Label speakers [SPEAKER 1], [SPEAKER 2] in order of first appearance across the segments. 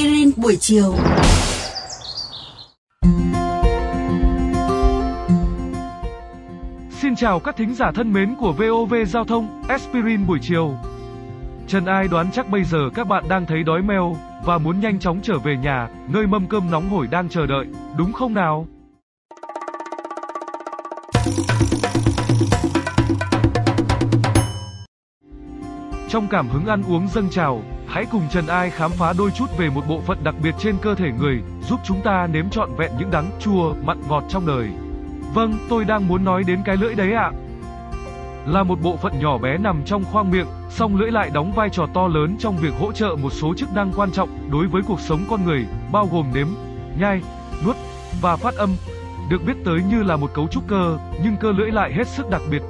[SPEAKER 1] aspirin buổi chiều.
[SPEAKER 2] Xin chào các thính giả thân mến của VOV Giao thông, Aspirin buổi chiều. Trần Ai đoán chắc bây giờ các bạn đang thấy đói meo và muốn nhanh chóng trở về nhà, nơi mâm cơm nóng hổi đang chờ đợi, đúng không nào? Trong cảm hứng ăn uống dâng trào, hãy cùng Trần Ai khám phá đôi chút về một bộ phận đặc biệt trên cơ thể người, giúp chúng ta nếm trọn vẹn những đắng, chua, mặn ngọt trong đời. Vâng, tôi đang muốn nói đến cái lưỡi đấy ạ. Là một bộ phận nhỏ bé nằm trong khoang miệng, song lưỡi lại đóng vai trò to lớn trong việc hỗ trợ một số chức năng quan trọng đối với cuộc sống con người, bao gồm nếm, nhai, nuốt và phát âm. Được biết tới như là một cấu trúc cơ, nhưng cơ lưỡi lại hết sức đặc biệt.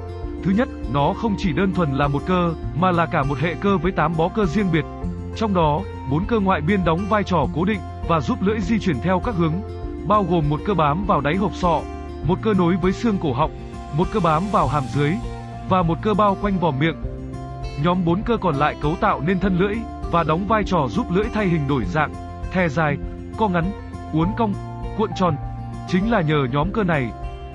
[SPEAKER 2] Thứ nhất, nó không chỉ đơn thuần là một cơ, mà là cả một hệ cơ với 8 bó cơ riêng biệt. Trong đó, bốn cơ ngoại biên đóng vai trò cố định và giúp lưỡi di chuyển theo các hướng, bao gồm một cơ bám vào đáy hộp sọ, một cơ nối với xương cổ họng, một cơ bám vào hàm dưới và một cơ bao quanh vòm miệng. Nhóm bốn cơ còn lại cấu tạo nên thân lưỡi và đóng vai trò giúp lưỡi thay hình đổi dạng, thè dài, co ngắn, uốn cong, cuộn tròn. Chính là nhờ nhóm cơ này.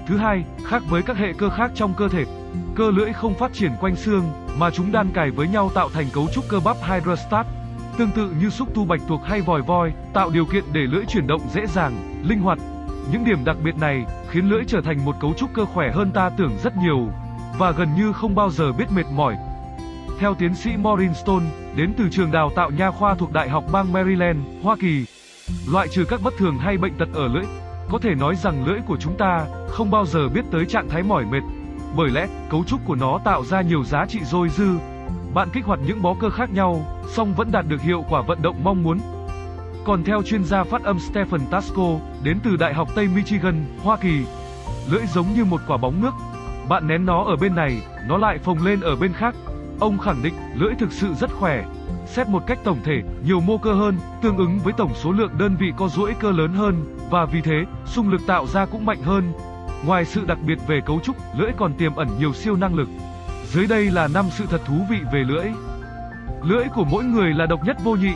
[SPEAKER 2] Thứ hai, khác với các hệ cơ khác trong cơ thể, cơ lưỡi không phát triển quanh xương mà chúng đan cài với nhau tạo thành cấu trúc cơ bắp hydrostat. Tương tự như xúc tu bạch tuộc hay vòi voi, tạo điều kiện để lưỡi chuyển động dễ dàng, linh hoạt. Những điểm đặc biệt này khiến lưỡi trở thành một cấu trúc cơ khỏe hơn ta tưởng rất nhiều và gần như không bao giờ biết mệt mỏi. Theo tiến sĩ Maureen Stone, đến từ trường đào tạo nha khoa thuộc Đại học bang Maryland, Hoa Kỳ, loại trừ các bất thường hay bệnh tật ở lưỡi, có thể nói rằng lưỡi của chúng ta không bao giờ biết tới trạng thái mỏi mệt. Bởi lẽ, cấu trúc của nó tạo ra nhiều giá trị dôi dư. Bạn kích hoạt những bó cơ khác nhau, song vẫn đạt được hiệu quả vận động mong muốn. Còn theo chuyên gia phát âm Stephen Tasco, đến từ Đại học Tây Michigan, Hoa Kỳ, lưỡi giống như một quả bóng nước. Bạn nén nó ở bên này, nó lại phồng lên ở bên khác. Ông khẳng định lưỡi thực sự rất khỏe. Xét một cách tổng thể, nhiều mô cơ hơn, tương ứng với tổng số lượng đơn vị co duỗi cơ lớn hơn, và vì thế, xung lực tạo ra cũng mạnh hơn. Ngoài sự đặc biệt về cấu trúc, lưỡi còn tiềm ẩn nhiều siêu năng lực. Dưới đây là năm sự thật thú vị về lưỡi. Lưỡi của mỗi người là độc nhất vô nhị.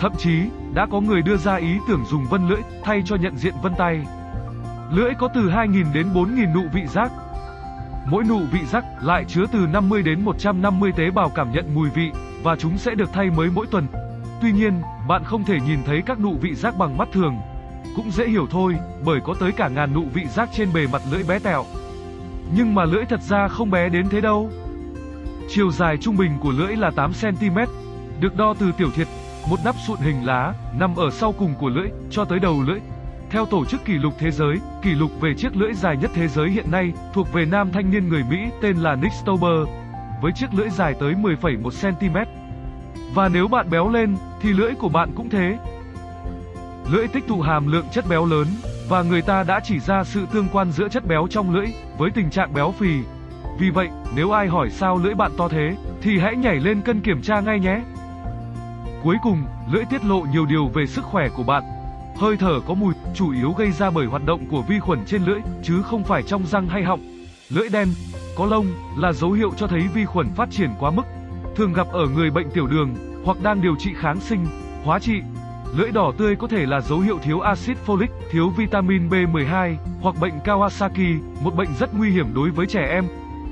[SPEAKER 2] Thậm chí, đã có người đưa ra ý tưởng dùng vân lưỡi thay cho nhận diện vân tay. Lưỡi có từ 2.000 đến 4.000 nụ vị giác. Mỗi nụ vị giác lại chứa từ 50 đến 150 tế bào cảm nhận mùi vị và chúng sẽ được thay mới mỗi tuần. Tuy nhiên, bạn không thể nhìn thấy các nụ vị giác bằng mắt thường. Cũng dễ hiểu thôi, bởi có tới cả ngàn nụ vị giác trên bề mặt lưỡi bé tẹo. Nhưng mà lưỡi thật ra không bé đến thế đâu. Chiều dài trung bình của lưỡi là 8 cm, được đo từ tiểu thiệt, một nắp sụn hình lá nằm ở sau cùng của lưỡi cho tới đầu lưỡi. Theo Tổ chức Kỷ lục Thế giới, kỷ lục về chiếc lưỡi dài nhất thế giới hiện nay thuộc về nam thanh niên người Mỹ tên là Nick Stober, với chiếc lưỡi dài tới 10,1 cm. Và nếu bạn béo lên, thì lưỡi của bạn cũng thế. Lưỡi tích tụ hàm lượng chất béo lớn, và người ta đã chỉ ra sự tương quan giữa chất béo trong lưỡi với tình trạng béo phì. Vì vậy, nếu ai hỏi sao lưỡi bạn to thế, thì hãy nhảy lên cân kiểm tra ngay nhé. Cuối cùng, lưỡi tiết lộ nhiều điều về sức khỏe của bạn. Hơi thở có mùi, chủ yếu gây ra bởi hoạt động của vi khuẩn trên lưỡi, chứ không phải trong răng hay họng. Lưỡi đen, có lông, là dấu hiệu cho thấy vi khuẩn phát triển quá mức. Thường gặp ở người bệnh tiểu đường, hoặc đang điều trị kháng sinh, hóa trị. Lưỡi đỏ tươi có thể là dấu hiệu thiếu axit folic, thiếu vitamin B12, hoặc bệnh Kawasaki, một bệnh rất nguy hiểm đối với trẻ em.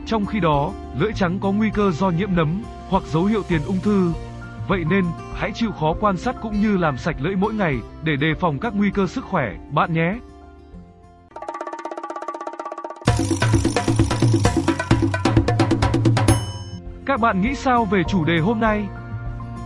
[SPEAKER 2] Trong khi đó, lưỡi trắng có nguy cơ do nhiễm nấm, hoặc dấu hiệu tiền ung thư, Vậy nên, hãy chịu khó quan sát cũng như làm sạch lưỡi mỗi ngày để đề phòng các nguy cơ sức khỏe, bạn nhé. Các bạn nghĩ sao về chủ đề hôm nay?